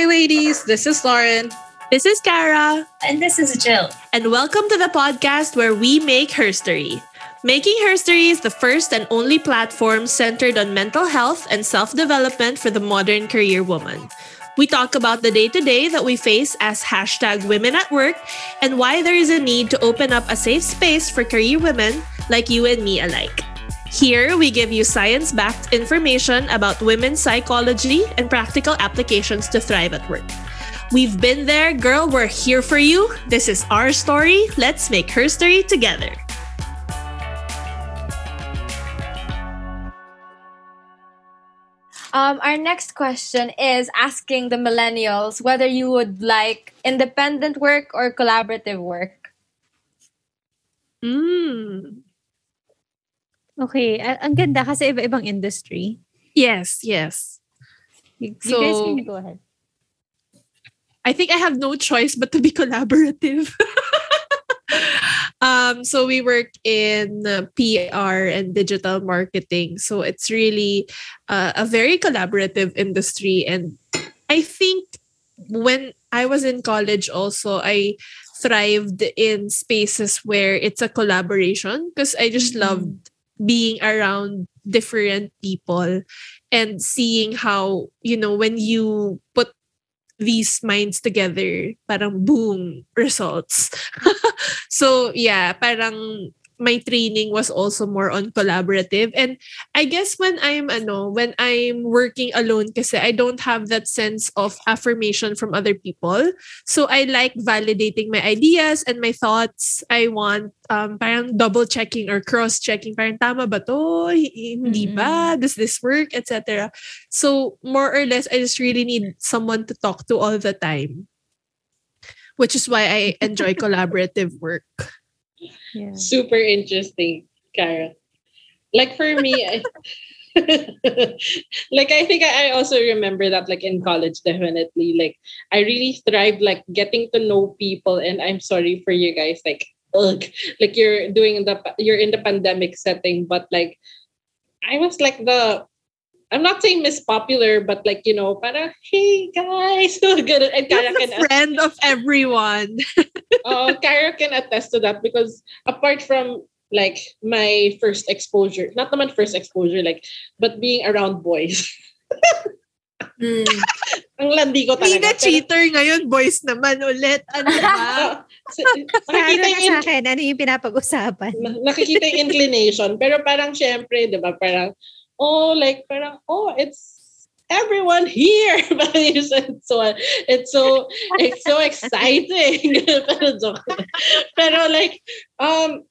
Hi, ladies. This is Lauren. This is Kara. And this is Jill. And welcome to the podcast where we make herstory. Making Herstory is the first and only platform centered on mental health and self development for the modern career woman. We talk about the day to day that we face as hashtag women at work and why there is a need to open up a safe space for career women like you and me alike. Here, we give you science backed information about women's psychology and practical applications to thrive at work. We've been there, girl, we're here for you. This is our story. Let's make her story together. Um, our next question is asking the millennials whether you would like independent work or collaborative work. Mm. Okay, ang ganda kasi iba-ibang industry. Yes, yes. You, you so, guys can go ahead. I think I have no choice but to be collaborative. um, so we work in uh, PR and digital marketing. So it's really uh, a very collaborative industry. And I think when I was in college, also, I thrived in spaces where it's a collaboration because I just mm-hmm. loved being around different people and seeing how you know when you put these minds together parang boom results. So yeah parang my training was also more on collaborative. And I guess when I'm ano when I'm working alone kasi I don't have that sense of affirmation from other people. So I like validating my ideas and my thoughts. I want um parang double checking or cross checking parang tama ba to? Hindi ba? Does this work? etc so more or less I just really need someone to talk to all the time which is why I enjoy collaborative work yeah. super interesting, Kara. Like for me, I, like I think I also remember that like in college definitely like I really thrived like getting to know people and I'm sorry for you guys like ugh, like you're doing the you're in the pandemic setting but like I was like the I'm not saying Miss Popular, but like you know, para hey guys, so good. And Kara can friend of everyone. uh, Kara can attest to that because apart from like my first exposure, not naman first exposure, like but being around boys. mm. Ang landi ko talaga. Hindi na cheater ngayon, boys naman ulit. Ano ba? nakikita yung, sa akin, ano yung pinapag-usapan? nakikita yung inclination. Pero parang syempre, di ba, parang oh, like parang, oh, it's everyone here. But it's so it's so it's so exciting. Pero like um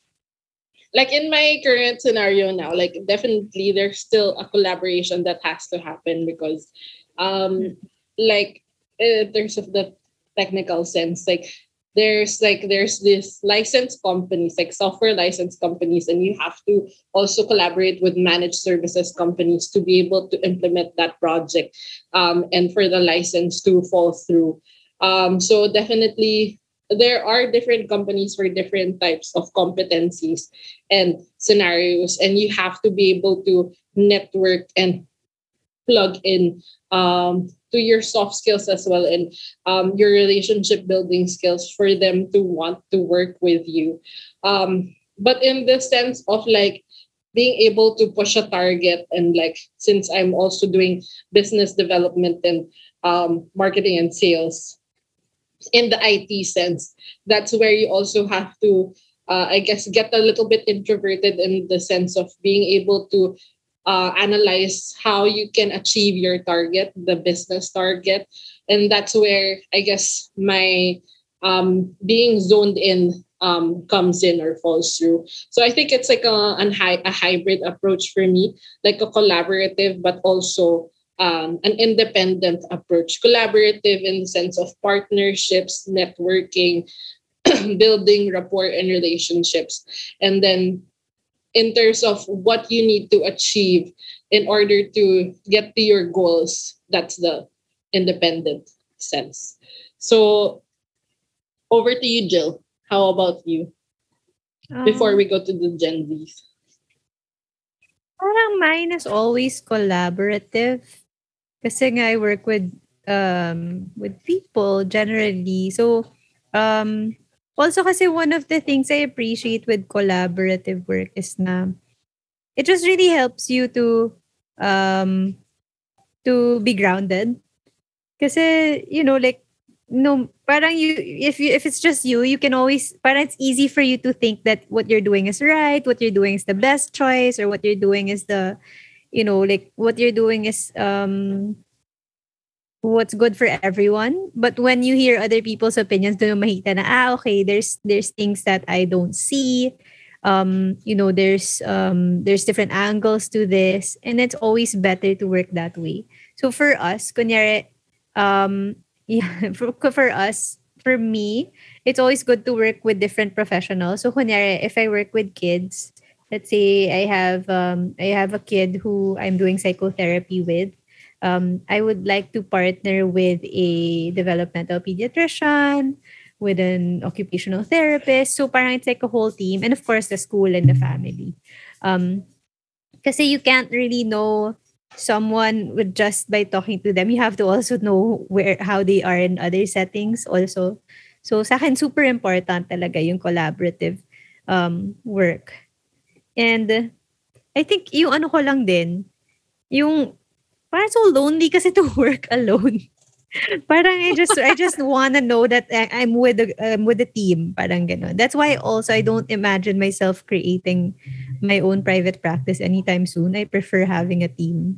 like in my current scenario now, like definitely there's still a collaboration that has to happen because um like in terms of the technical sense, like there's like there's this licensed companies like software license companies and you have to also collaborate with managed services companies to be able to implement that project um, and for the license to fall through. Um, so definitely there are different companies for different types of competencies and scenarios and you have to be able to network and plug in um, to your soft skills as well and um, your relationship building skills for them to want to work with you. Um, but in the sense of like being able to push a target and like since I'm also doing business development and um, marketing and sales in the IT sense, that's where you also have to, uh, I guess, get a little bit introverted in the sense of being able to uh, analyze how you can achieve your target, the business target. And that's where I guess my um, being zoned in um, comes in or falls through. So I think it's like a, a hybrid approach for me, like a collaborative, but also um, an independent approach. Collaborative in the sense of partnerships, networking, building rapport and relationships. And then in terms of what you need to achieve in order to get to your goals. That's the independent sense. So over to you, Jill. How about you? Um, Before we go to the Gen Zs. Parang mine is always collaborative. Kasi nga I work with um with people generally. So um also kasi one of the things I appreciate with collaborative work is na it just really helps you to um to be grounded. Kasi you know like no parang you if you if it's just you you can always parang it's easy for you to think that what you're doing is right what you're doing is the best choice or what you're doing is the you know like what you're doing is um what's good for everyone. But when you hear other people's opinions do mahita na ah okay there's there's things that I don't see. Um you know there's um there's different angles to this and it's always better to work that way. So for us kunyari um yeah for, for us for me it's always good to work with different professionals. So kunyari if I work with kids let's say I have um I have a kid who I'm doing psychotherapy with um, I would like to partner with a developmental pediatrician, with an occupational therapist. So parang it's like a whole team. And of course, the school and the family. Um, you can't really know someone with just by talking to them. You have to also know where how they are in other settings also. So sa akin, super important talaga yung collaborative um, work. And I think yung ano ko lang din, yung parang so lonely kasi to work alone. parang I just I just want to know that I- I'm with a um, with a team, parang ganun. That's why also I don't imagine myself creating my own private practice anytime soon. I prefer having a team.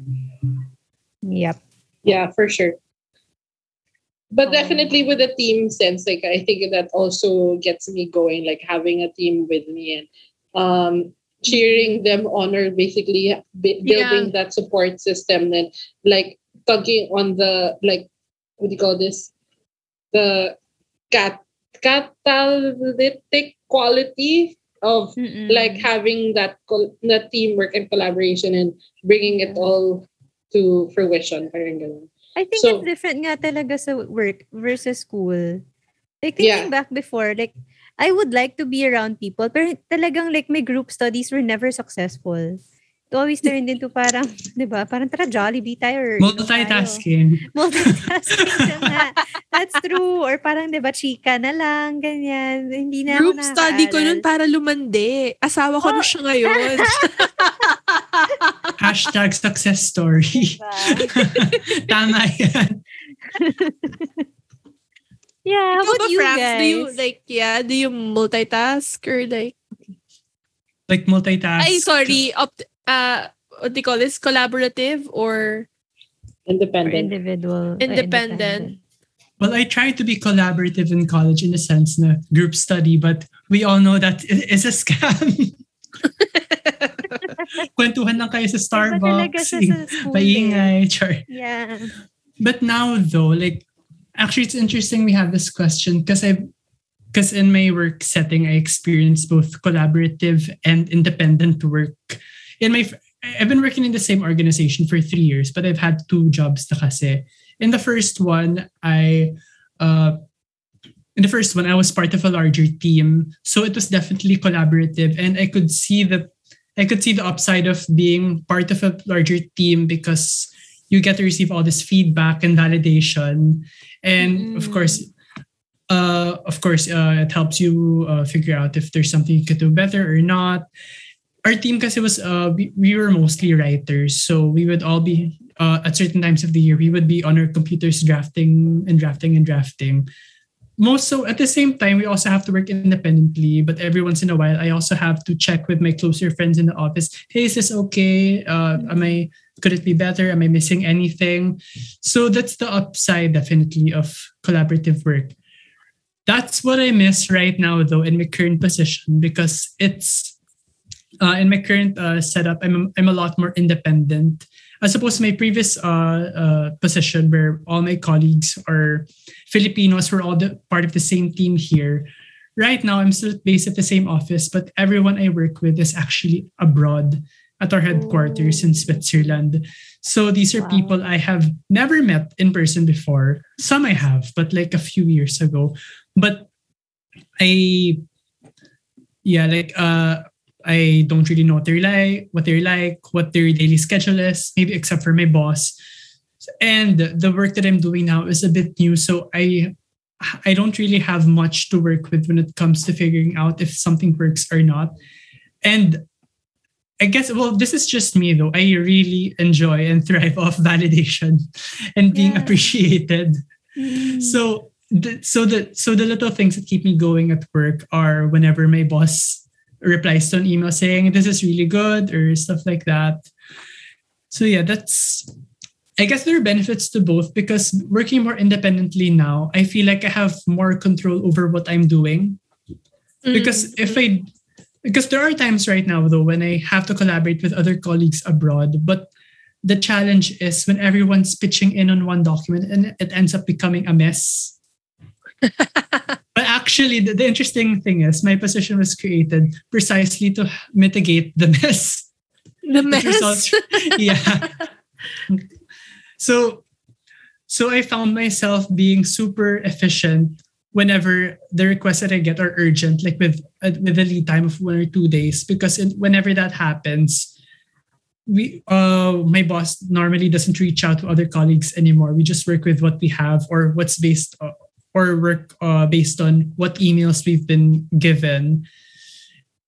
Yep. Yeah, for sure. But Oh. definitely with the team sense, like I think that also gets me going, like having a team with me and um cheering them on or basically b- building that support system and like tugging on the like what do you call this the cat catalytic quality of Mm-mm. like having that col- that teamwork and collaboration and bringing it all to fruition parang ganun. I think So- it's different nga talaga sa work versus school. Like Yeah. thinking back before, like I would like to be around people, pero talagang like my group studies were never successful. It always turned into parang, di ba, parang tara Jollibee tayo. Or, inom tayo. Multitasking. Multitasking nga. That's true. Or parang, di ba, chika na lang, ganyan. Hindi na Group ako study ko nun para lumande. Asawa ko na siya ngayon. Hashtag success story. Diba? Tama yan. Yeah, how Ikaw about you Frax? guys? Do you, like, yeah, do you multitask or like, Like multitask. ay, sorry, opt, uh, what do you call this? Collaborative or Or Independent. individual. Independent. Well, I tried to be collaborative in college in a sense na group study, but we all know that it is a scam. Kwentuhan lang kayo sa Iba talaga Starbucks. siya sa school eh. Paingay. Char. Yeah. But now though, like actually it's interesting we have this question because I because in my work setting I experience both collaborative and independent work. In my I've been working in the same organization for three years, but I've had two jobs na kasi. In the first one, I uh in the first one, I was part of a larger team. So it was definitely collaborative and I could see the I could see the upside of being part of a larger team because you get to receive all this feedback and validation. And of Mm. course, uh, of course, uh, it helps you uh, figure out if there's something you could do better or not. Our team kasi was uh, we, we were mostly writers, so we would all be uh, at certain times of the year we would be on our computers drafting and drafting and drafting. Most so at the same time we also have to work independently, but every once in a while I also have to check with my closer friends in the office. Hey, is this okay? Uh, am I could it be better? Am I missing anything? So that's the upside definitely of collaborative work. That's what I miss right now though in my current position because it's uh, in my current uh, setup I'm I'm a lot more independent as opposed to my previous uh, uh, position where all my colleagues are Filipinos. We're all the, part of the same team here. Right now, I'm still based at the same office, but everyone I work with is actually abroad at our headquarters in Switzerland. So these are Wow. people I have never met in person before. Some I have, but like a few years ago. But I, yeah, like uh, I don't really know what they're like, what they're like, what their daily schedule is, maybe except for my boss. and the work that I'm doing now is a bit new, so I I don't really have much to work with when it comes to figuring out if something works or not. And I guess well, this is just me though. I really enjoy and thrive off validation and being Yeah. appreciated. Mm. So the, so the so the little things that keep me going at work are whenever my boss replies to an email saying this is really good or stuff like that. So yeah, that's I guess there are benefits to both because working more independently now, I feel like I have more control over what I'm doing. Because if I because there are times right now though when I have to collaborate with other colleagues abroad, but the challenge is when everyone's pitching in on one document and it ends up becoming a mess. but actually, the, the interesting thing is my position was created precisely to mitigate the mess. the mess. results- yeah. So, so I found myself being super efficient whenever the requests that I get are urgent, like with with a lead time of one or two days. Because in, whenever that happens, we uh my boss normally doesn't reach out to other colleagues anymore. We just work with what we have or what's based uh, or work uh, based on what emails we've been given.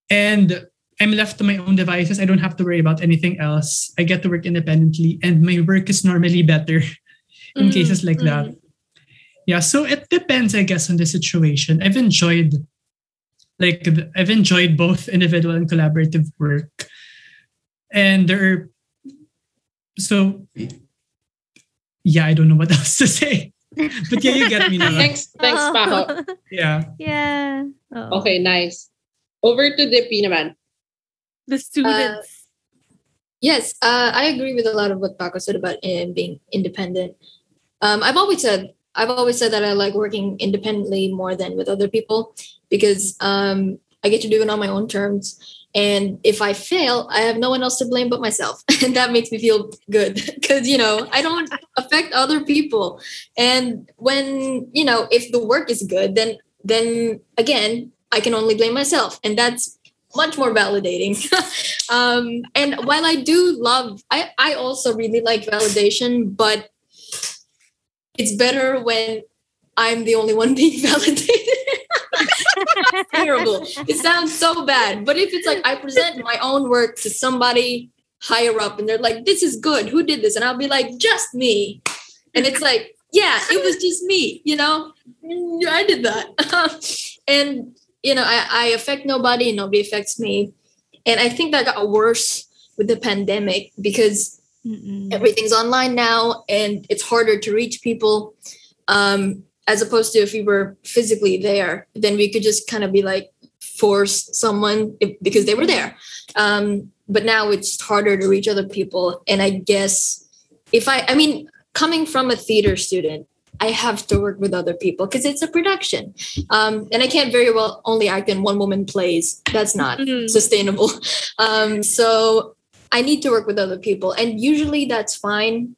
And I'm left to my own devices. I don't have to worry about anything else. I get to work independently, and my work is normally better in Mm, cases like that. Yeah, so it depends, I guess, on the situation. I've enjoyed, like, I've enjoyed both individual and collaborative work, and there are. So, yeah, I don't know what else to say, but yeah, you get me now. Thanks, thanks, Paco. Yeah. Yeah. Oo. Okay, nice. Over to Dippy naman. The students. Yes, uh, I agree with a lot of what Paco said about um, being independent. Um, I've always said I've always said that I like working independently more than with other people because um, I get to do it on my own terms. And if I fail, I have no one else to blame but myself, and that makes me feel good because you know I don't affect other people. And when you know if the work is good, then then again I can only blame myself, and that's much more validating. um, and while I do love, I, I also really like validation, but it's better when I'm the only one being validated. Terrible. It sounds so bad. But if it's like I present my own work to somebody higher up and they're like, this is good. Who did this? And I'll be like, just me. And it's like, yeah, it was just me, you know? I did that. and you know, I, I affect nobody and nobody affects me. And I think that got worse with the pandemic because Mm-mm. everything's online now and it's harder to reach people. Um, as opposed to if we were physically there, then we could just kind of be like force someone if, because they were there. Um, but now it's harder to reach other people. And I guess if I, I mean, coming from a theater student, I have to work with other people because it's a production. Um, and I can't very well only act in one woman plays. That's not Mm. sustainable. Um, so I need to work with other people. And usually that's fine.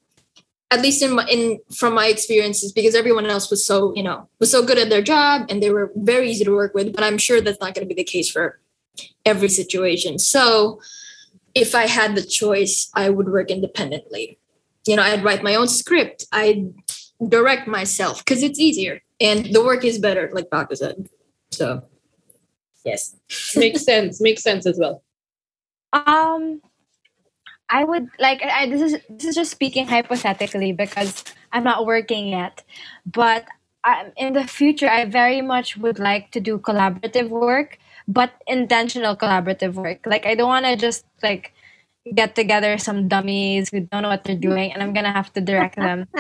At least in my in from my experiences, because everyone else was so, you know, was so good at their job and they were very easy to work with. But I'm sure that's not going to be the case for every situation. So if I had the choice, I would work independently. You know, I'd write my own script. I'd direct myself because it's easier and the work is better, like Paco said. So, yes. Makes sense. Makes sense as well. Um, I would like. I, I- this is this is just speaking hypothetically because I'm not working yet, but I, in the future, I very much would like to do collaborative work, but intentional collaborative work. Like I don't want to just like get together some dummies who don't know what they're doing, and I'm gonna have to direct them.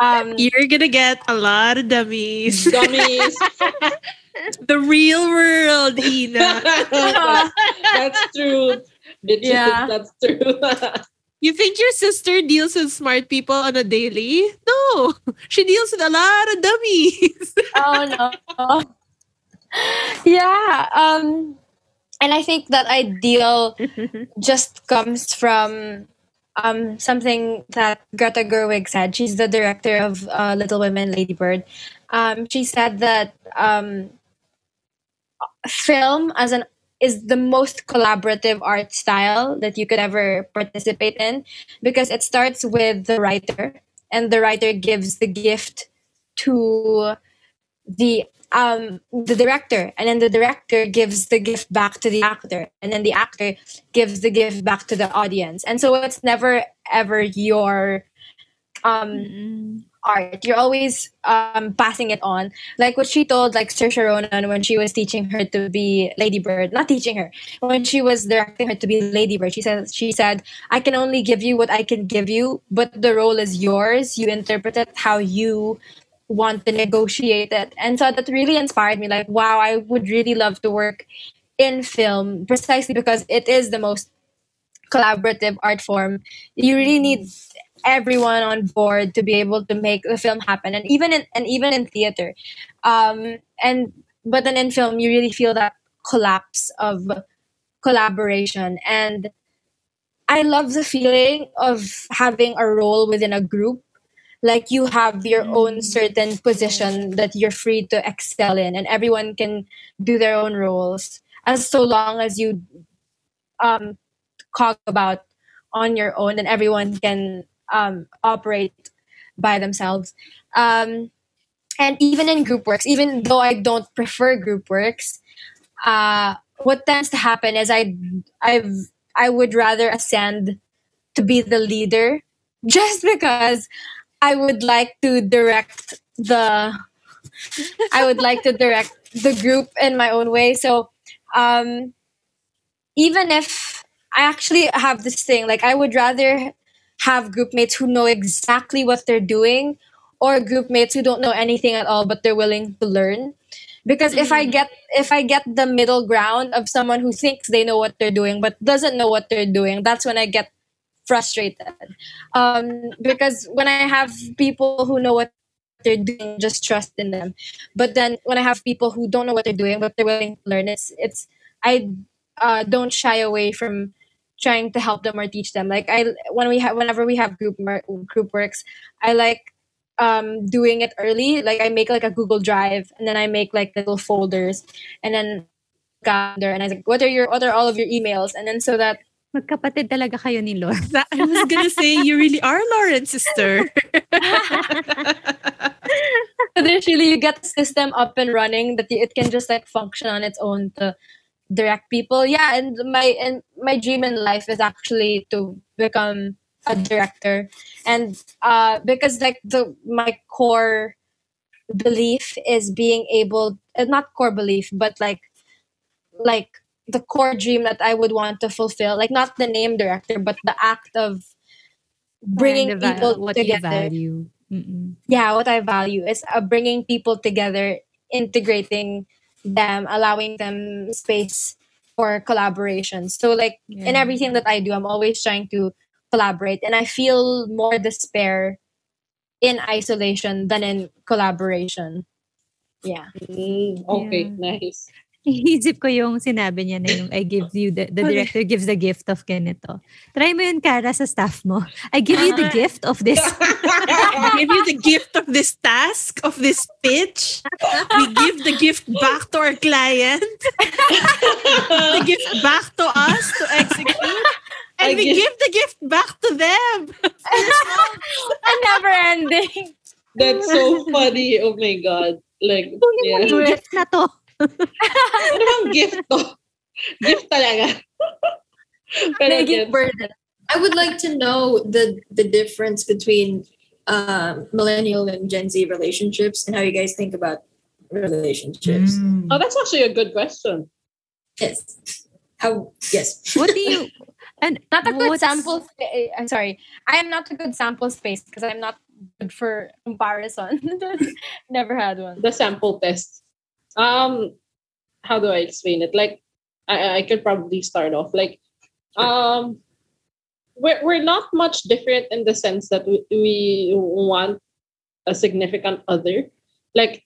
Um, You're gonna get a lot of dummies. Dummies. the real world, Ina. that's true. Bitches, Yeah. That's true. You think your sister deals with smart people on a daily? No, she deals with a lot of dummies. oh no. yeah. Um, and I think that ideal just comes from um, something that Greta Gerwig said. She's the director of uh, Little Women, Lady Bird. Um, she said that um, film as an is the most collaborative art style that you could ever participate in because it starts with the writer and the writer gives the gift to the um the director and then the director gives the gift back to the actor and then the actor gives the gift back to the audience and so it's never ever your um Mm-mm. Art you're always um passing it on. Like what she told like Saoirse Ronan when she was teaching her to be Lady Bird not teaching her when she was directing her to be Lady Bird she said she said I can only give you what I can give you but the role is yours. You interpret it how you want to negotiate it. And so that really inspired me like wow I would really love to work in film precisely because it is the most collaborative art form. You really need everyone on board to be able to make the film happen and even in and even in theater. Um and but then in film you really feel that collapse of collaboration. And i love the feeling of having a role within a group. Like you have your own certain position that you're free to excel in and everyone can do their own roles. As so long as you um talk about on your own and everyone can um operate by themselves. Um and even in group works even though i don't prefer group works uh what tends to happen is i i've i would rather ascend to be the leader just because i would like to direct the i would like to direct the group in my own way. So um even if i actually have this thing like i would rather have group mates who know exactly what they're doing or group mates who don't know anything at all but they're willing to learn. Because if i get if i get the middle ground of someone who thinks they know what they're doing but doesn't know what they're doing that's when i get frustrated. Um, because when i have people who know what they're doing just trust in them. But then when i have people who don't know what they're doing but they're willing to learn it's it's i uh, don't shy away from trying to help them or teach them like i when we have whenever we have group mer- group works i like um doing it early like i make like a google drive and then i make like little folders and then calendar and i was like what are your what are all of your emails and then so that Magkapatid talaga kayo ni Lord. I was gonna say you really are Lauren's sister. eventually you get the system up and running that it can just like function on its own to direct people yeah and my and my dream in life is actually to become a director and uh because like the my core belief is being able uh, not core belief but like like the core dream that i would want to fulfill like not the name director but the act of bringing And the va- people what together value. Mm-mm. yeah what i value is uh, bringing people together integrating them allowing them space for collaboration so like in everything that i do i'm always trying to collaborate and i feel more despair in isolation than in collaboration yeah Mm, okay, Yeah. nice. Iisip ko yung sinabi niya na yung I give you, the, the director gives the gift of ganito. Try mo yun, Kara, sa staff mo. I give you the gift of this. give you the gift of this task, of this pitch. We give the gift back to our client. the gift back to us to execute. And I we give- give the gift back to them. a never ending That's so funny. Oh my god. Like, yeah. Na to. Ano bang gift to? gift talaga. Pero making again, burden I would like to know the the difference between um, millennial and Gen Z relationships and how you guys think about relationships. Mm. oh, that's actually a good question. Yes. How? Yes. What do you... And not a good what's- sample spa- i'm sorry i am not a good sample space because i'm not good for comparison never had one The sample test. Um, how do I explain it? Like, I, I could probably start off. Like, um, we're, we're not much different in the sense that we, we want a significant other. Like,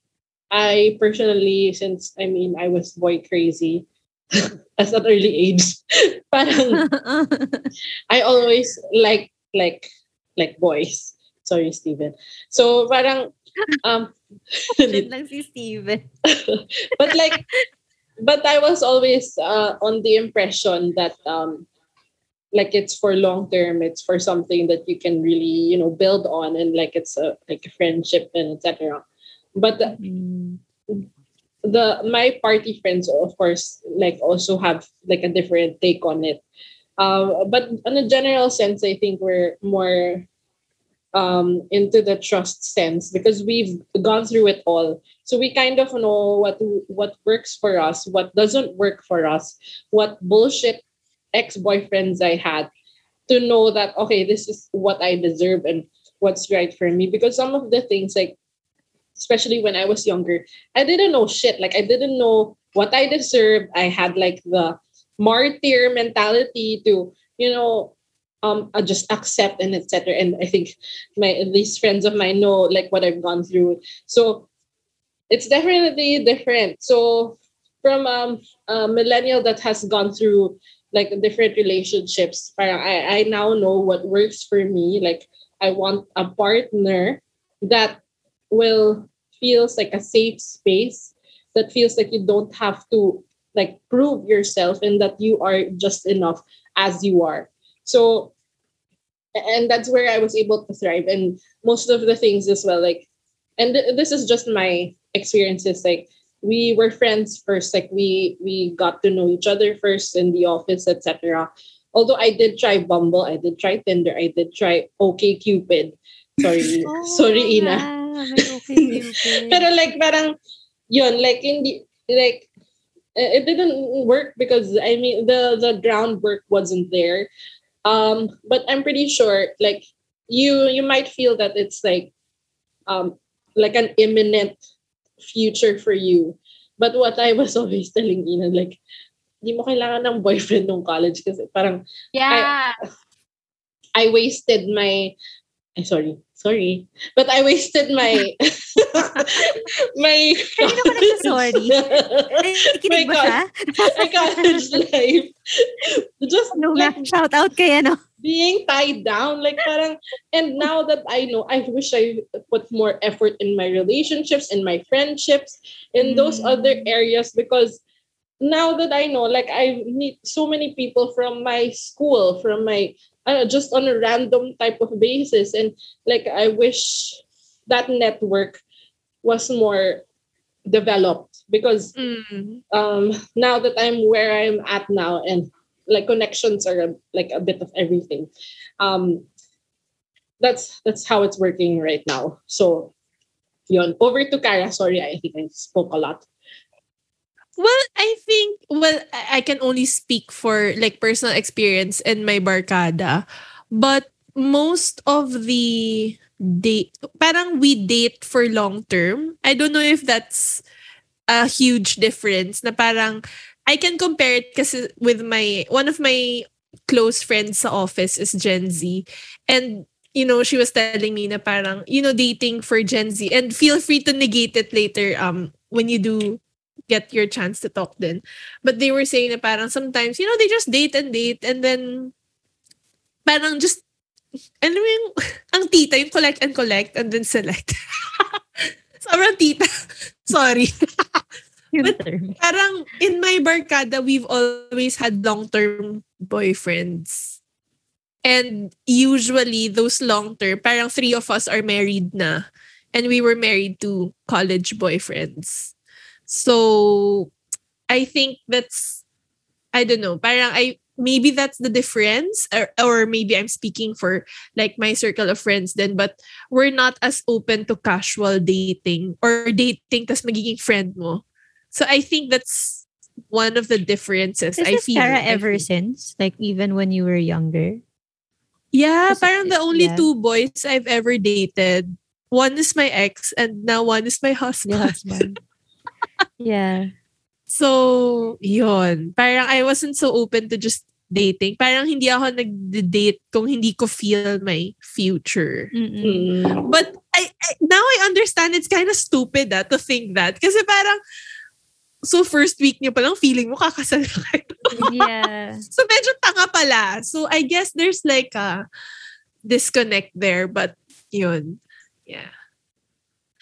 I personally, since I mean, I was boy crazy at an early age, parang I always like like like boys. Sorry, Steven. So parang um lang si Steven. but like but I was always uh, on the impression that um like it's for long term it's for something that you can really you know build on and like it's a like a friendship and etc but the, Mm. the my party friends of course like also have like a different take on it Um, but in a general sense i think we're more um into the trust sense because we've gone through it all. So we kind of know what what works for us what doesn't work for us what bullshit ex-boyfriends i had to know that okay this is what i deserve and what's right for me. Because some of the things like especially when i was younger i didn't know shit. Like i didn't know what i deserved i had like the martyr mentality to you know um uh, just accept and etc and i think my these friends of mine know like what i've gone through. So it's definitely different. So from um, a millennial that has gone through like different relationships I, I now know what works for me. Like i want a partner that will feels like a safe space that feels like you don't have to like prove yourself and that you are just enough as you are so and that's where i was able to thrive and most of the things as well like and th- this is just my experiences like we were friends first like we we got to know each other first in the office etc although i did try bumble i did try tinder i did try OkCupid sorry sorry ina Oh, Yeah, may okay, okay. pero like parang yun like hindi like uh, it didn't work because I mean the the groundwork wasn't there. Um, but I'm pretty sure like you you might feel that it's like um like an imminent future for you. But what I was always telling Ina like di mo kailangan ng boyfriend nung college kasi parang Yeah. I wasted my ay, sorry sorry but I wasted my my Kanino ka nagsasorry? Ay, my ba siya? my college life just No, like shout out kay ano. being tied down like parang and now that i know i wish i put more effort in my relationships in my friendships in those Mm. other areas because now that i know like i meet so many people from my school from my uh, just on a random type of basis and like i wish that network was more developed because Mm. um now that i'm where i'm at now and like connections are like a bit of everything um that's that's how it's working right now. So yon over to Kara. Sorry I think I spoke a lot Well, I think well I can only speak for like personal experience and my barkada. But most of the date parang we date for long term. I don't know if that's a huge difference na parang I can compare it kasi with my one of my close friends sa office is Gen Z and you know she was telling me na parang you know dating for Gen Z and feel free to negate it later um when you do get your chance to talk then. But they were saying na parang sometimes, you know, they just date and date and then parang just, mo yung, ang tita, yung collect and collect and then select. Sobrang tita. Sorry. But-. Parang in my barkada, we've always had long-term boyfriends. And usually, those long-term, parang three of us are married na. And we were married to college boyfriends. So, I think that's, I don't know, parang I, maybe that's the difference. Or, or maybe I'm speaking for like my circle of friends then, but we're not as open to casual dating or dating tas magiging friend mo. So I think that's one of the differences. Is I feel. Kara I ever feel. since? Like even when you were younger? Yeah, parang the only yeah. two boys I've ever dated. One is my ex and now one is my husband. husband. yeah. So, yon. Parang I wasn't so open to just dating. Parang hindi ako nag-date kung hindi ko feel my future. Mm-mm. Mm. But I, I now I understand it's kind of stupid ah, to think that. Kasi parang so first week niyo pa lang feeling mo kakasal kayo. Yeah. So medyo tanga pala. So I guess there's like a disconnect there. But yun. Yeah.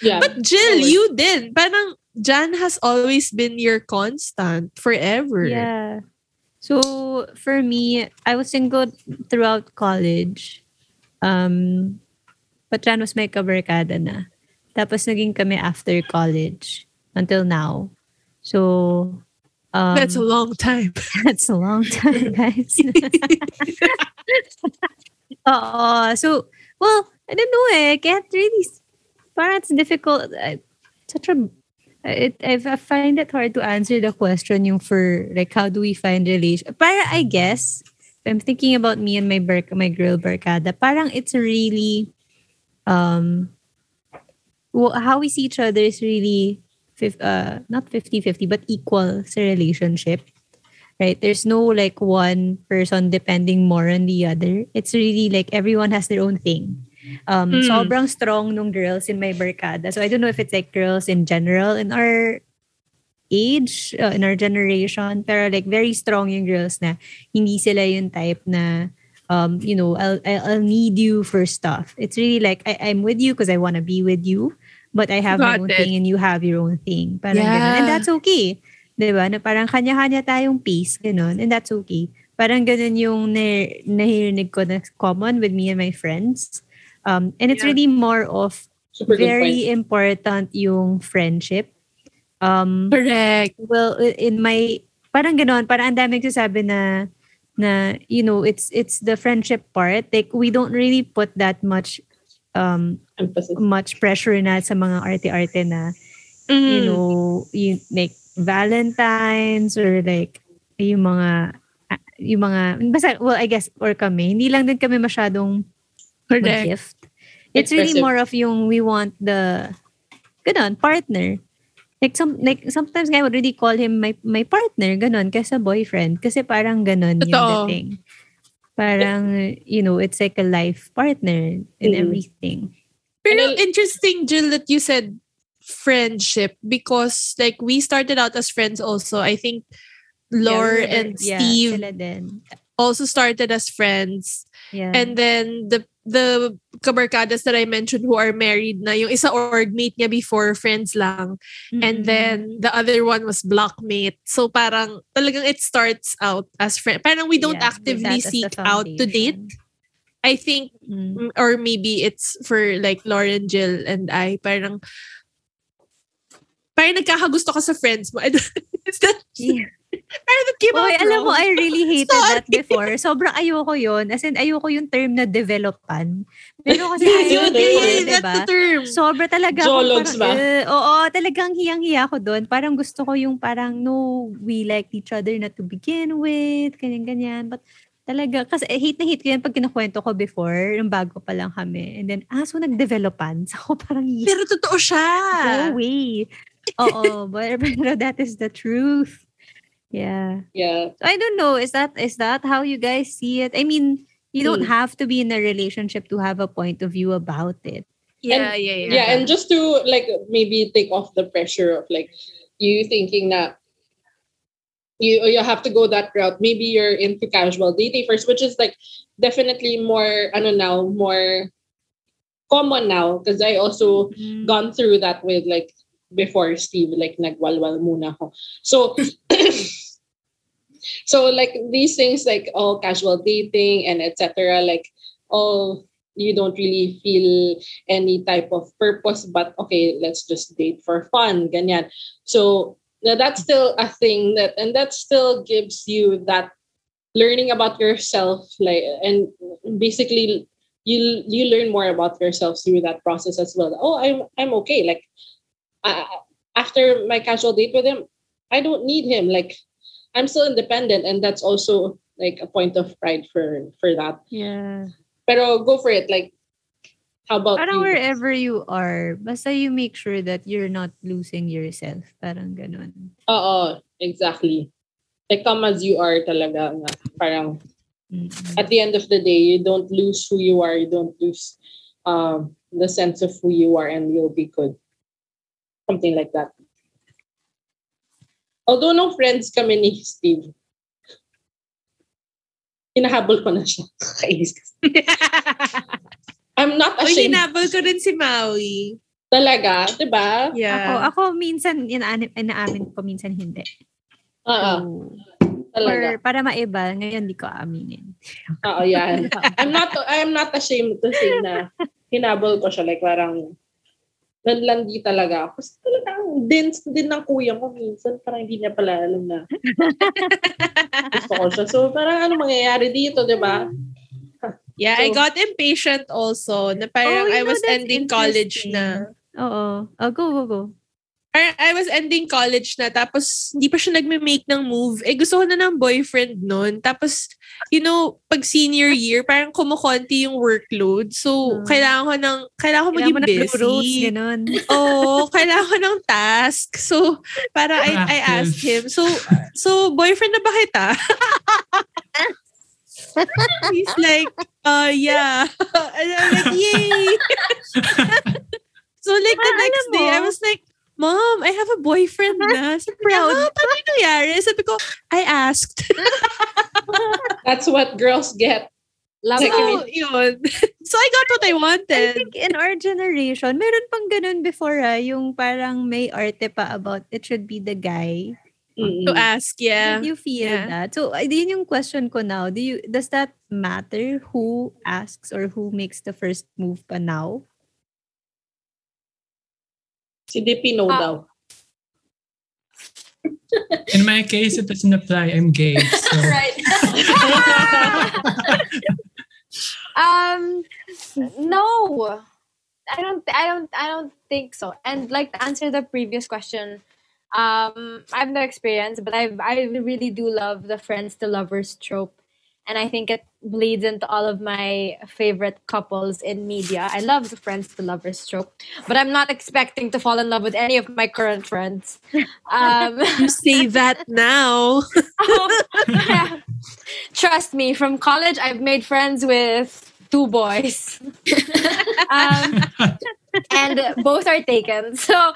yeah But Jill, you did. Parang Jan has always been your constant forever. Yeah. So, for me, I was single throughout college. Um, but Jan was may kabarkada na. Tapos naging kami after college until now. So, um, That's a long time. That's a long time, guys. Oo. So, well, I don't know eh. I can't really, parang it's difficult. I- Such a, it, I I find it hard to answer the question yung for, like, how do we find relation? Para, I guess, I'm thinking about me and my bar, my girl barkada, parang it's really, um, well, how we see each other is really, uh, not 50-50, but equal sa relationship right? There's no like one person depending more on the other. It's really like everyone has their own thing. Um, Mm. Sobrang strong nung girls in my barkada. So I don't know if it's like girls in general in our age, uh, in our generation, pero like very strong yung girls na hindi sila yung type na um, you know, I'll, I'll need you for stuff. It's really like I, I'm with you because I want to be with you, but I have my Got own it. thing and you have your own thing. Parang Yeah. ganun. And that's okay. 'di ba? Na parang kanya-kanya tayong pace, ganun. And that's okay. Parang ganun yung na- nahirinig ko na common with me and my friends. Um, and it's Yeah. really more of Super very important yung friendship. Um, Correct. well, in my, parang ganun, parang ang daming sasabi na, na, you know, it's, it's the friendship part. Like, we don't really put that much, um, Emphasis. much pressure na sa mga arte-arte na, Mm. you know, you, like Valentine's or like yung mga yung mga basta well I guess or kami hindi lang din kami masyadong Correct. mag-gift. It's really more of yung we want the ganun partner. Like some like sometimes I would really call him my my partner ganun kaysa boyfriend kasi parang ganun yung Totoo. dating. Parang you know it's like a life partner in Mm. everything. Pero And interesting, Jill, that you said friendship because like we started out as friends also. I think Lore Yeah, we were- and yeah, Steve sila also started as friends. Yeah. And then the the kabarkadas that I mentioned who are married na yung isa org-mate niya before friends lang. And Mm-mm. then the other one was blockmate. So parang talagang it starts out as friend. Parang we don't Yeah, actively seek out to date. I think Mm. Mm, or maybe it's for like Lauren, Jill, and I. Parang, parang nagkakagusto ka sa friends mo. Is that, Yeah. That came Oy, out alam mo. I really hated Sorry. that before. Sobrang ayoko yun. As in, ayoko yung term na developan. Pero kasi ayaw Yun, yun, Yeah, di that's the term. Sobra talaga. Jologs ba? eh, oo, talagang hiyang-hiya ko doon. Parang gusto ko yung parang, no, we liked each other na to begin with, ganyan-ganyan. But talaga, kasi eh, hate na hate ko yan pag kinukwento ko before, yung bago pa lang kami. And then, ah, so nag-developan. So, ako parang, yes, Pero totoo siya. go away. Oo, but, pero that is the truth. Yeah. Yeah. I don't know. Is that is that how you guys see it? I mean, you don't Hmm. have to be in a relationship to have a point of view about it. Yeah, yeah, yeah. yeah and just to like maybe take off the pressure of like you thinking that you you have to go that route maybe you're into casual dating first which is like definitely more I don't know more common now because I also gone through that with like before Steve like nagwalwal muna ako so so like these things like all casual dating and etc like all you don't really feel any type of purpose but okay let's just date for fun ganyan. So that's still a thing that and that still gives you that learning about yourself like and basically you you learn more about yourself through that process as well. Oh i'm i'm okay. Like after my casual date with him i don't need him. Like i'm still independent and that's also like a point of pride for for that Yeah. pero go for it like how about Parang you? wherever you are, basta you make sure that you're not losing yourself. Parang ganun. Oo, exactly. Like come as you are talaga. nga. Parang Mm-mm. at the end of the day, you don't lose who you are. You don't lose um, the sense of who you are and you'll be good. Something like that. Although no friends kami ni Steve. Hinahabol ko na siya. Kakainis kasi. I'm not Uy, ashamed. hinabol ko rin si Maui. Talaga, di ba? Ako, Yeah. ako minsan, inaamin, inaamin ko, minsan hindi. Oo. So, Talaga. Or para maiba, ngayon di ko aminin. Oo, yan. I'm not I'm not ashamed to say na hinabol ko siya. Like, parang nanlandi talaga ako. Kasi talagang dense din ng kuya ko minsan. Parang hindi niya pala alam na gusto ko siya. So, parang ano mangyayari dito, di ba? Yeah, I So- got impatient also. Na parang Oh, I know, was ending college na. Oo. Oh, go, go, go. I was ending college na tapos hindi pa siya nagme-make ng move. Eh gusto ko na ng boyfriend noon. Tapos, you know, pag senior year, parang kumukonti yung workload. So, Hmm. kailangan ko ng, kailangan ko Kailangan mo maging rose, busy. ganun. Oo, kailangan ko ng task. So, para I, I asked him, so, so boyfriend na ba kita? He's like, uh, yeah. And I'm like, yay! so, like, the next day, I was like, Mom, I have a boyfriend na. Niya, Proud. ah, paano nangyari? Sabi ko, I asked. That's what girls get. Love so, yun. so, I got what I I wanted. think in our generation, meron pang ganun before ah, yung parang may arte pa about it should be the guy. Mm-mm. To ask, yeah. Did you feel Yeah. that? So, yun yung question ko now. Do you, does that matter who asks or who makes the first move pa now? Si DP no Ah. daw. In my case, it doesn't apply. I'm gay. So right. Um, no, I don't. I don't. I don't think so. And like to answer the previous question, um, I have no experience, but I I really do love the friends to lovers trope, and I think it bleeds into all of my favorite couples in media. I love the friends to lovers trope, but I'm not expecting to fall in love with any of my current friends. Um, You say that now. Trust me, from college, I've made friends with two boys. um, and both are taken. So,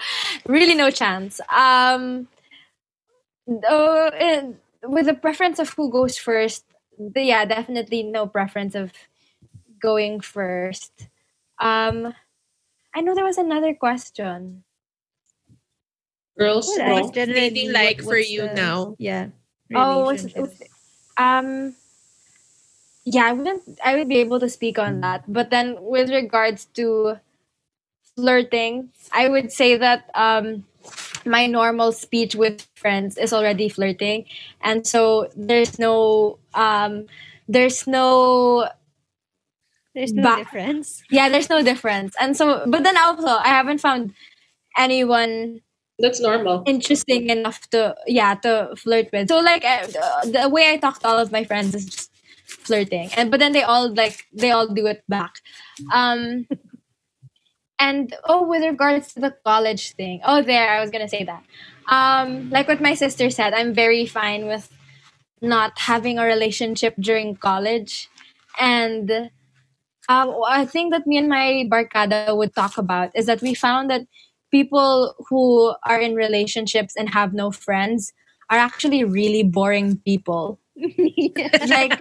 really, no chance. Um, uh, and with the preference of who goes first, yeah, definitely no preference of going first. Um, I know there was another question. Girls, Well, no. I guess Dating like what- for you the- now? Yeah. Oh, was- relationships. Um, yeah, I wouldn't. I would be able to speak on that. But then, with regards to flirting, I would say that um, my normal speech with friends is already flirting, and so there's no um, there's no There's no ba- difference. yeah, there's no difference. And so, but then also, I haven't found anyone That's normal. interesting enough to yeah to flirt with. So like uh, the way I talk to all of my friends is just flirting, and but then they all like they all do it back. Um, and oh, with regards to the college thing, oh, there I was gonna say that. Um, like what my sister said, I'm very fine with not having a relationship during college, and um, I think that me and my barkada would talk about is that we found that people who are in relationships and have no friends are actually really boring people. like,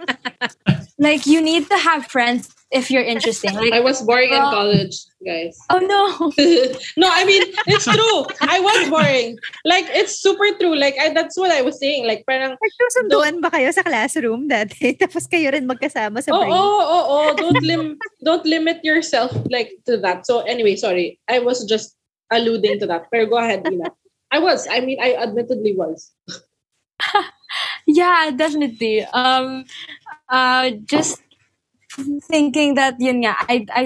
like you need to have friends if you're interesting. Like, I was boring in Well- college, guys. oh no, no, I mean, it's true. I was boring. Like, it's super true. Like, I, that's what I was saying. Like, parang, Nagsusunduan ba kayo sa classroom dati? Tapos kayo rin magkasama sa oh, break? oh, oh, oh, don't, lim- don't limit yourself, like, to that. So, anyway, sorry. I was just alluding to that. Pero go ahead, Ina. I was. I mean, I admittedly was. yeah, definitely. Um, uh, just thinking that yun nga, I I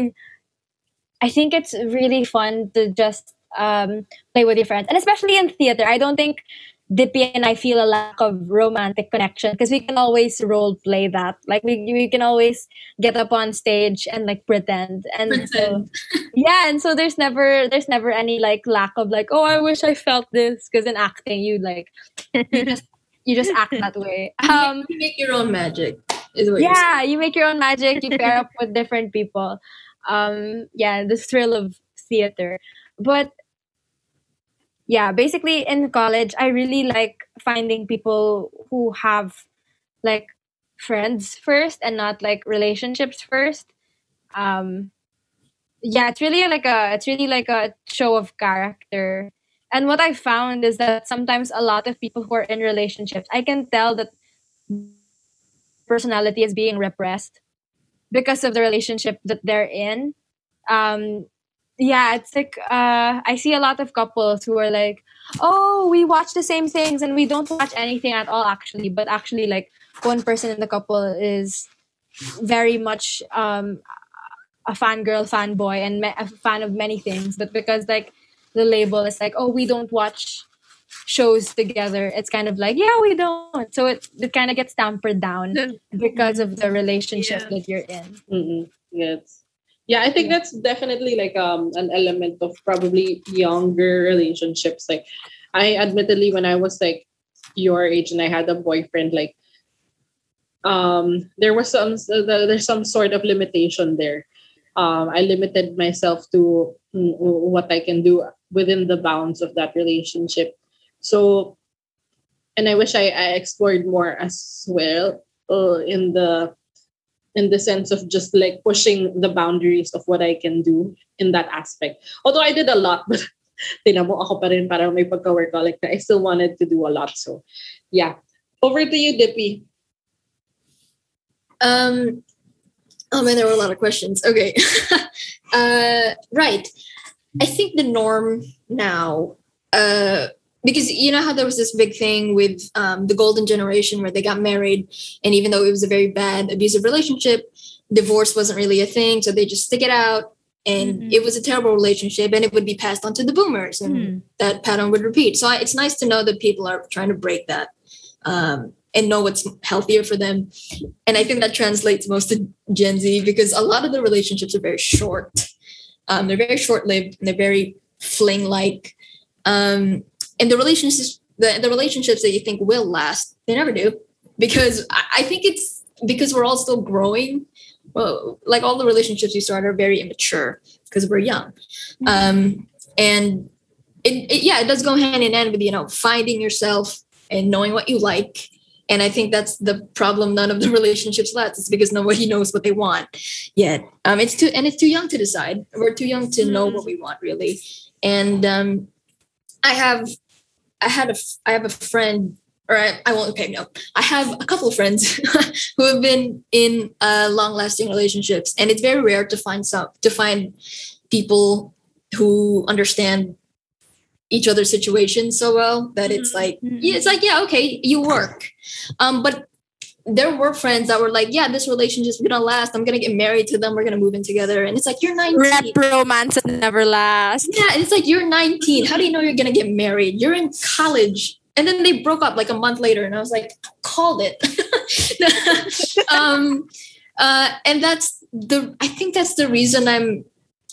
I think it's really fun to just um play with your friends, and especially in theater. I don't think Dippy and I feel a lack of romantic connection because we can always role play that. Like we we can always get up on stage and like pretend and so yeah, and so there's never there's never any like lack of like oh I wish I felt this because in acting you like you just you just act that way. Um, you make your own magic. Is what yeah, you make your own magic. You pair up with different people. Um, yeah, the thrill of theater. But yeah, basically in college, I really like finding people who have like friends first and not like relationships first. Um, yeah, it's really like a it's really like a show of character. And what I found is that sometimes a lot of people who are in relationships, I can tell that personality is being repressed because of the relationship that they're in. Um, yeah, it's like uh, I see a lot of couples who are like, "Oh, we watch the same things and we don't watch anything at all." Actually, but actually, like one person in the couple is very much um, a fangirl, fanboy, and me- a fan of many things. But because like the label is like, "Oh, we don't watch shows together," it's kind of like, "Yeah, we don't." So it it kind of gets tampered down because of the relationship Yeah. that you're in. Mm-mm. Yes. Yeah, I think that's definitely like um an element of probably younger relationships. Like I admittedly when I was like your age and I had a boyfriend, like um there was some there's some sort of limitation there. Um I limited myself to mm, what I can do within the bounds of that relationship. So and I wish I, I explored more as well uh, in the in the sense of just like pushing the boundaries of what I can do in that aspect. Although I did a lot, but tinan mo ako pa rin parang may pagka-workaholic na I still wanted to do a lot. So, yeah. Over to you, Dippy. Um, oh man, there were a lot of questions. Okay. uh, right. I think the norm now, uh, because you know how there was this big thing with um, the golden generation where they got married, and even though it was a very bad abusive relationship, divorce wasn't really a thing, so they just stick it out, and Mhm. it was a terrible relationship, and it would be passed on to the boomers, and Hmm. that pattern would repeat. So I, it's nice to know that people are trying to break that um, and know what's healthier for them. And I think that translates most to Gen Z because a lot of the relationships are very short. Um, they're very short lived and they're very fling like. Um, and the relationships, the, the relationships that you think will last, they never do because I, I think it's because we're all still growing. Well, like all the relationships you start are very immature because we're young. Um, and it, it, yeah, it does go hand in hand with, you know, finding yourself and knowing what you like. And I think that's the problem. None of the relationships last. It's because nobody knows what they want yet. Um, it's too and it's too young to decide. We're too young to know what we want really. And um, I have, I had a, I have a friend, or I, I won't. Okay, no, I have a couple of friends who have been in uh, long-lasting relationships, and it's very rare to find some to find people who understand each other's situation so well that it's Mhm. like Mhm. yeah, it's like yeah okay you work um but there were friends that were like yeah this relationship's gonna last. I'm gonna get married to them. We're gonna move in together. And it's like you're 19 Rep romance never lasts. yeah it's like you're 19 how do you know you're gonna get married? You're in college. And then they broke up like a month later. And i was like called it. Um uh and that's the i think that's the reason i'm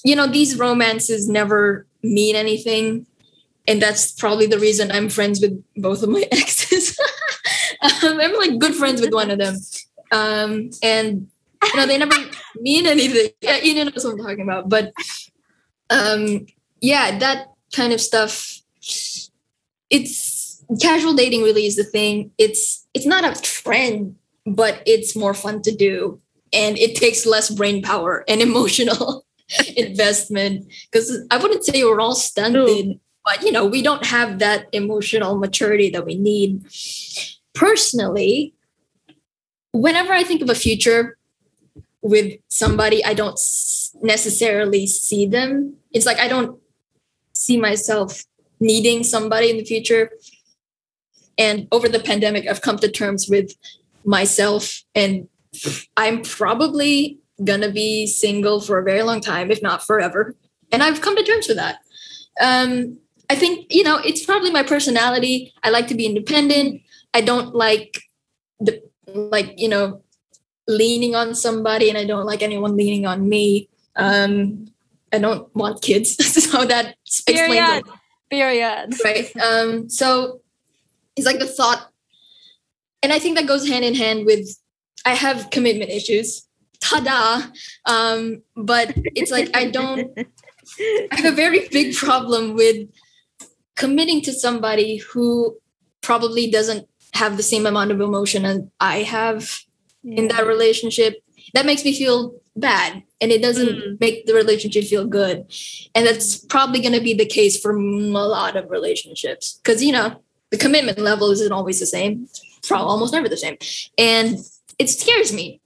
you know these romances never mean anything. And that's probably the reason i'm friends with both of my exes um, i'm like good friends with one of them. Um and you know they never mean anything. Yeah, you know what i'm talking about. But um yeah that kind of stuff it's casual dating really is the thing. It's it's not a trend but it's more fun to do. And it takes less brain power and emotional investment. Because i wouldn't say we're all stunted but you know we don't have that emotional maturity that we need personally whenever i think of a future with somebody i don't necessarily see them. It's like i don't see myself needing somebody in the future. And over the pandemic i've come to terms with myself and i'm probably gonna be single for a very long time if not forever. And i've come to terms with that. Um i think you know it's probably my personality. I like to be independent i don't like the like you know leaning on somebody and i don't like anyone leaning on me. Um i don't want kids. So that explains Period. it Period. right. Um so it's like the thought and i think that goes hand in hand with i have commitment issues. Ta-da. Um but it's like i don't i have a very big problem with committing to somebody who probably doesn't have the same amount of emotion as i have in that relationship that makes me feel bad and it doesn't Mm. make the relationship feel good and that's probably going to be the case for a lot of relationships because you know the commitment level isn't always the same, probably almost never the same, and it scares me.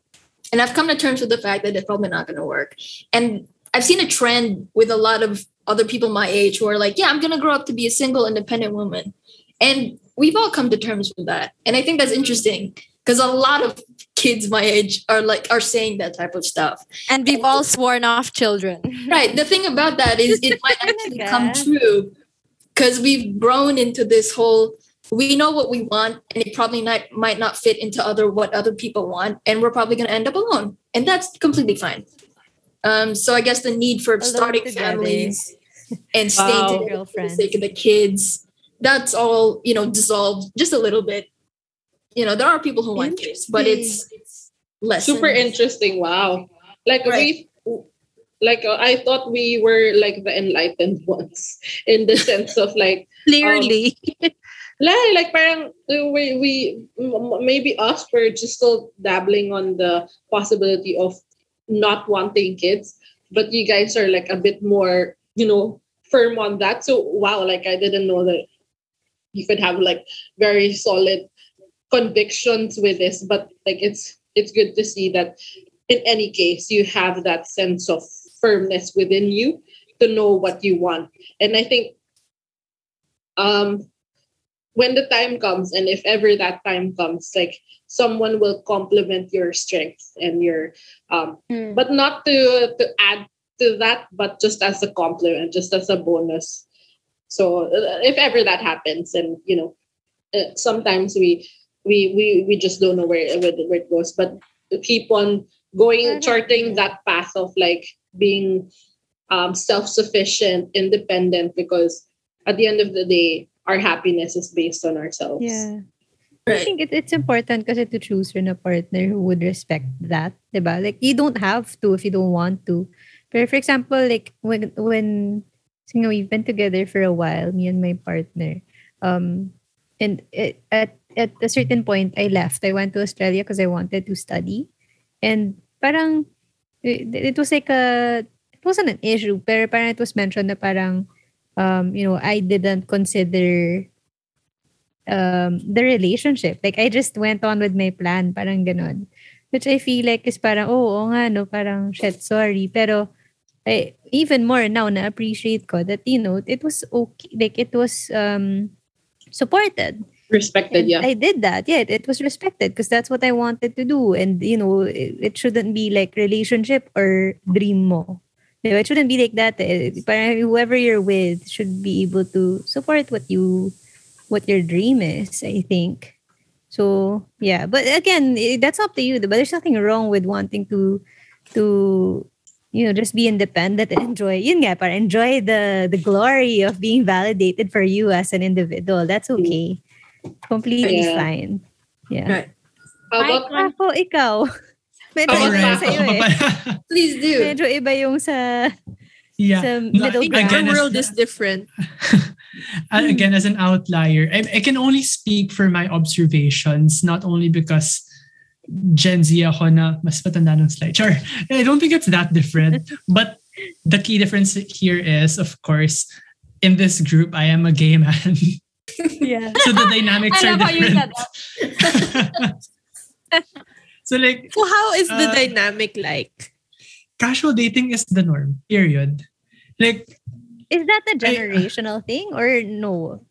And I've come to terms with the fact that it's probably not going to work. And I've seen a trend with a lot of other people my age who are like, yeah, I'm going to grow up to be a single, independent woman. And we've all come to terms with that. And I think that's interesting because a lot of kids my age are like are saying that type of stuff. And we've all sworn off children. Right. The thing about that is it might actually come true because we've grown into this whole we know what we want and it probably not might not fit into other what other people want and we're probably going to end up alone and that's completely fine um so i guess the need for Alone starting together. families and staying Wow. together for the sake of the kids that's all you know dissolved just a little bit you know there are people who want kids but it's it's less Super interesting. Wow. Like Right. we like uh, I thought we were like the enlightened ones in the sense of like Clearly. like, like parang uh, we we maybe us were just still dabbling on the possibility of not wanting kids but you guys are like a bit more you know firm on that so wow like i didn't know that you could have like very solid convictions with this but like it's it's good to see that in any case you have that sense of firmness within you to know what you want and i think um when the time comes and if ever that time comes like someone will complement your strengths and your um Mm. but not to to add to that but just as a compliment just as a bonus so uh, if ever that happens and you know uh, sometimes we we we we just don't know where where, where it goes but keep on going charting that path of like being um self-sufficient independent because at the end of the day our happiness is based on ourselves Yeah. I think it, it's important kasi to choose rin a partner who would respect that, diba? Like, you don't have to if you don't want to. But for example, like, when, when, so, you know, we've been together for a while, me and my partner. Um, and it, at, at a certain point, I left. I went to Australia because I wanted to study. And parang, it, it was like a, it wasn't an issue, pero parang it was mentioned na parang, um, you know, I didn't consider um the relationship. Like I just went on with my plan, parang ganon. Which I feel like is parang, oh, oo nga, no, parang, shit, sorry. Pero, I, even more now, na-appreciate ko that, you know, it was okay, like, it was um supported. respected And yeah I did that. Yeah, it, it was respected because that's what I wanted to do. And, you know, it, it shouldn't be like relationship or dream mo. Diba? It shouldn't be like that. eh. Parang whoever you're with should be able to support what you, what your dream is, I think. So, yeah. But again, eh, that's up to you. But there's nothing wrong with wanting to, to, you know, just be independent and enjoy, yun nga, para enjoy the, the glory of being validated for you as an individual. That's okay. Completely Yeah. fine. Yeah. right how about Ako, ikaw. Medyo iba rin, yung sa'yo eh. please do Medyo iba yung sa, yeah. sa middle I ground. again, the world is different. Again, as an outlier, I, I can only speak for my observations, not only because Gen Z ako na mas matanda ng slide. Sure. I don't think it's that different. but the key difference here is, of course, in this group, I am a gay man. Yeah. so the dynamics are love how you different. so like So how is the Uh, dynamic like? casual dating is the norm. Period. Like Is that a generational thing or no?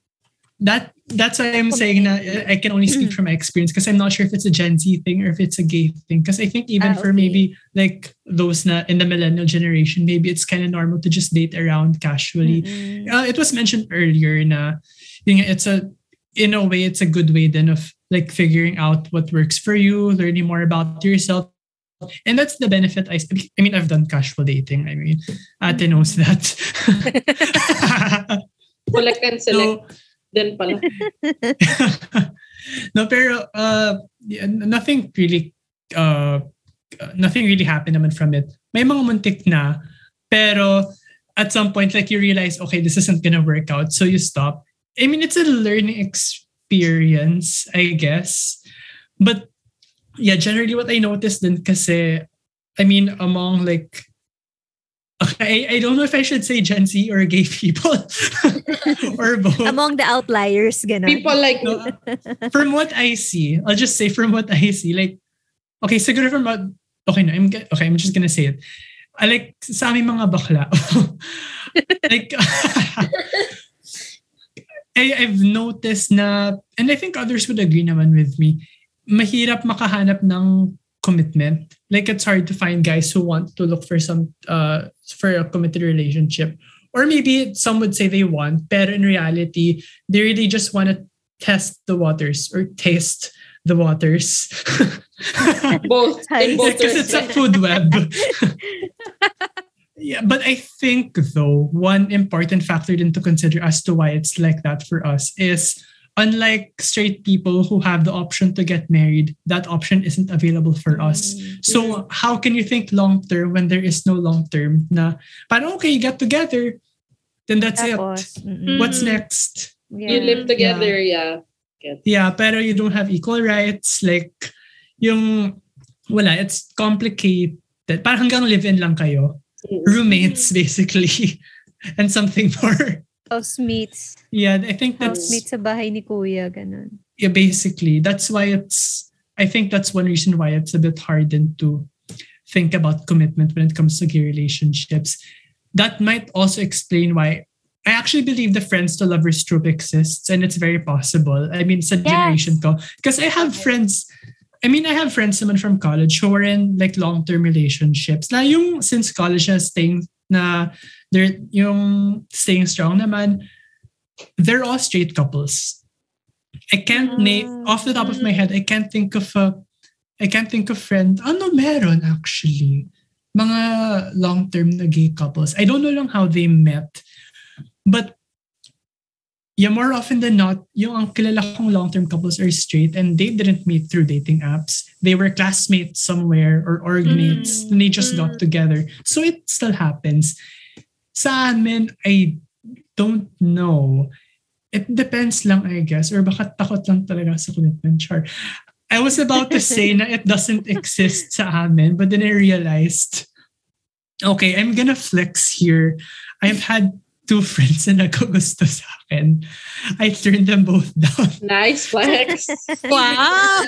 That that's why I'm saying na I can only speak from my experience because I'm not sure if it's a Gen Z thing or if it's a gay thing. Because I think even Ah, for maybe like those na in the millennial generation, maybe it's kind of normal to just date around casually. Mm-mm. Uh, it was mentioned earlier na yung it's a in a way it's a good way then of like figuring out what works for you, learning more about yourself. And that's the benefit I I mean I've done casual dating. I mean Ate knows that. collect and select so, din pala no, pero uh, nothing really uh, nothing really happened naman from it. May mga muntik na, pero at some point, like you realize, okay, this isn't gonna work out, so you stop. I mean, it's a learning experience, I guess. But yeah, generally what I noticed then kasi, I mean, among like I, I don't know if I should say Gen Z or gay people or both. Among the outliers, ganun. People like No, uh, from what I see, I'll just say from what I see, like, okay, siguro from what, okay na, I'm, okay, I'm just gonna say it. I like, sa aming mga bakla, like, I, I've noticed na, and I think others would agree naman with me, mahirap makahanap ng commitment. Like, it's hard to find guys who want to look for some, uh, for a committed relationship. Or maybe some would say they want, but in reality, they really just want to test the waters or taste the waters. both Because it's a food web. yeah, but I think though, one important factor then to consider as to why it's like that for us is unlike straight people who have the option to get married, that option isn't available for us. Mm, so how can you think long term when there is no long term? Na parang okay, you get together, then that's Tapos, it. mm-mm. What's next? You live together, yeah. Yeah, pero you don't have equal rights. Like, yung, wala, it's complicated. Parang hanggang live-in lang kayo. Roommates, basically. and something more. Housemates. Yeah, I think that's, Housemates sa bahay ni kuya, ganun. yeah, basically. That's why it's, I think that's one reason why it's a bit hard then to think about commitment when it comes to gay relationships. That might also explain why I actually believe the friends to lovers trope exists and it's very possible. I mean, sa Yes. generation ko. Because I have friends, I mean, I have friends naman from college who are in like long-term relationships. Na yung since college na staying na they're yung staying strong naman, they're all straight couples. I can't name off the top of my head, I can't think of a I can't think of friend. Ano meron actually? Mga long-term na gay couples. I don't know lang how they met. But yeah, more often than not, yung ang kilala kong long-term couples are straight and they didn't meet through dating apps. They were classmates somewhere or org mates mm, and they just got mm. together. So it still happens. Sa amin, I don't know. It depends lang, I guess. Or baka takot lang talaga sa commitment, char. I was about to say na it doesn't exist sa amin, but then I realized, okay, I'm gonna flex here. I've had two friends na nagkagusto sa akin. I turned them both down. Nice flex. Wow.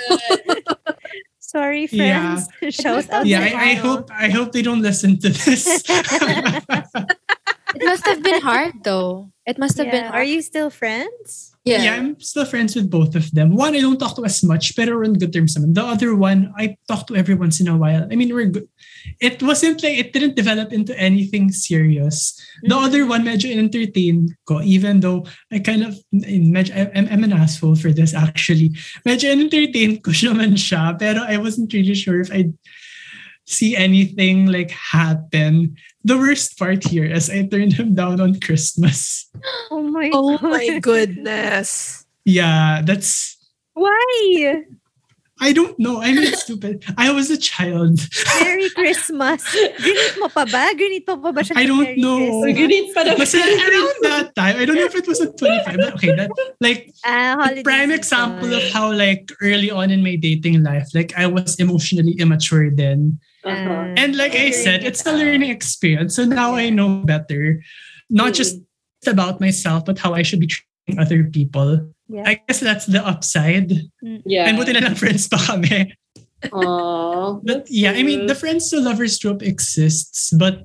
Sorry, Yeah. friends. Shout out Yeah, I, I hope I hope they don't listen to this. It must have been hard though. It must have been Yeah. Are you still friends? Yeah. yeah, I'm still friends with both of them. One, I don't talk to as much, but we're on good terms. The other one, I talk to every once in a while. I mean, we're good. It wasn't like, it didn't develop into anything serious. The mm-hmm. other one, medyo entertain ko, even though I kind of, medyo, I'm, I'm an asshole for this actually. Medyo entertain ko naman siya, pero I wasn't really sure if I'd see anything like happen. The worst part here is I turned him down on Christmas. Oh my Oh God. my goodness. Yeah, that's Why? I don't know. I mean, stupid. I was a child. Merry Christmas. Grinit mo pa ba? Grinit mo pa ba siya? I don't Merry know. Christmas? Ganit pa naman. Basta around that time, I don't know if it was at 25, but okay, that like ah, a prime season. example of how like early on in my dating life, like I was emotionally immature then. Uh-huh. Mm. And like I said, it's a learning experience. So now I know better. Not just mm. about myself, but how I should be treating other people. Yeah. I guess that's the upside. Mm. Yeah. And buti na lang friends pa kami. Aw, But that's yeah, I mean, the friends to lovers trope exists, but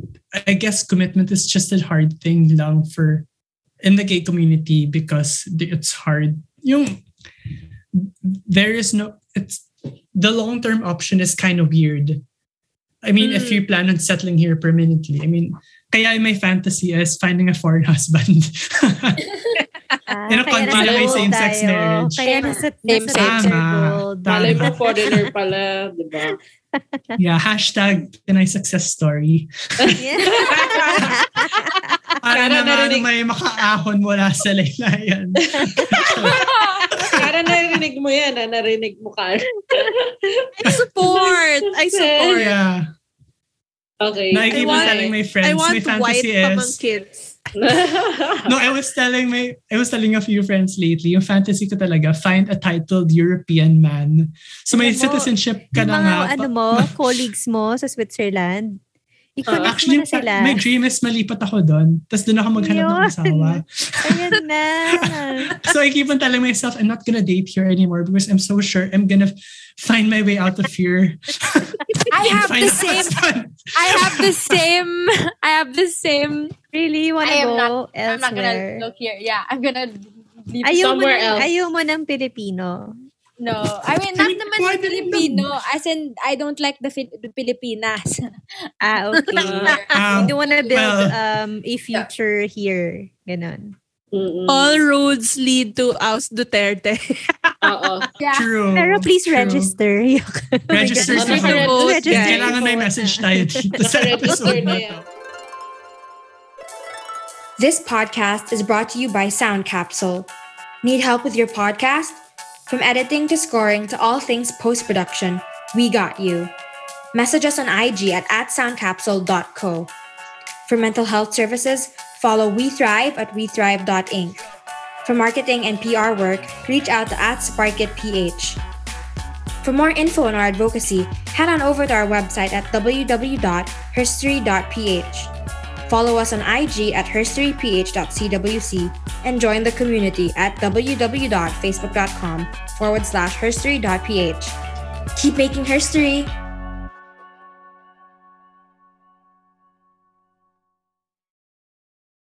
I guess commitment is just a hard thing lang for in the gay community because it's hard. Yung there is no it's the long term option is kind of weird. I mean, if you plan on settling here permanently, I mean, kaya my fantasy is finding a foreign husband. Ah, In a kaya country na may same-sex tayo. marriage. Kaya nasa, Same, nasa same, world. Tama. Malay mo foreigner pala, di ba? yeah, hashtag Pinay success story. Para naman narinig- may makaahon mula sa laylayan. Kara narinig mo yan, ah, narinig mo ka. I support. I support. yeah. Okay. No, I keep I want- telling my friends, I want my white fantasy pamang is... kids. No, I was telling my, I was telling a few friends lately, yung fantasy ko talaga, find a titled European man. So may mo, citizenship ka Yung na mga nga. ano mo, colleagues mo sa Switzerland, I-connect Actually, mo na sila. my dream is malipat ako doon. Tapos doon ako maghanap ng Yun. asawa. Ayan na. so I keep on telling myself, I'm not gonna date here anymore because I'm so sure I'm gonna find my way out of here. I have the same. husband. I have the same. I have the same. Really, you wanna I am go not- I'm not gonna elsewhere? look here. Yeah, I'm gonna leave. Ayaw mo, somewhere ng, else. ayaw mo ng Pilipino. No, I mean I not mean, naman why yung didn't Filipino. As in, I don't like the, Fil- the Pilipinas. Ah, okay. Um, you wanna build well, um a future here. Ganon. Mm-mm. All roads lead to Aus Duterte. Oo. yeah. True. Pero please true. register. Register sa my God. vote. Register. Kailangan may message tayo dito sa episode na na to. This podcast is brought to you by Sound Capsule. Need help with your podcast? From editing to scoring to all things post production, we got you. Message us on IG at, at soundcapsule.co. For mental health services, follow We Thrive at wethrive.inc. For marketing and PR work, reach out to at SparkItPH. For more info on our advocacy, head on over to our website at www.herstory.ph. Follow us on IG at herstoryph.cwc and join the community at www.facebook.com forward slash herstory.ph. Keep making herstory!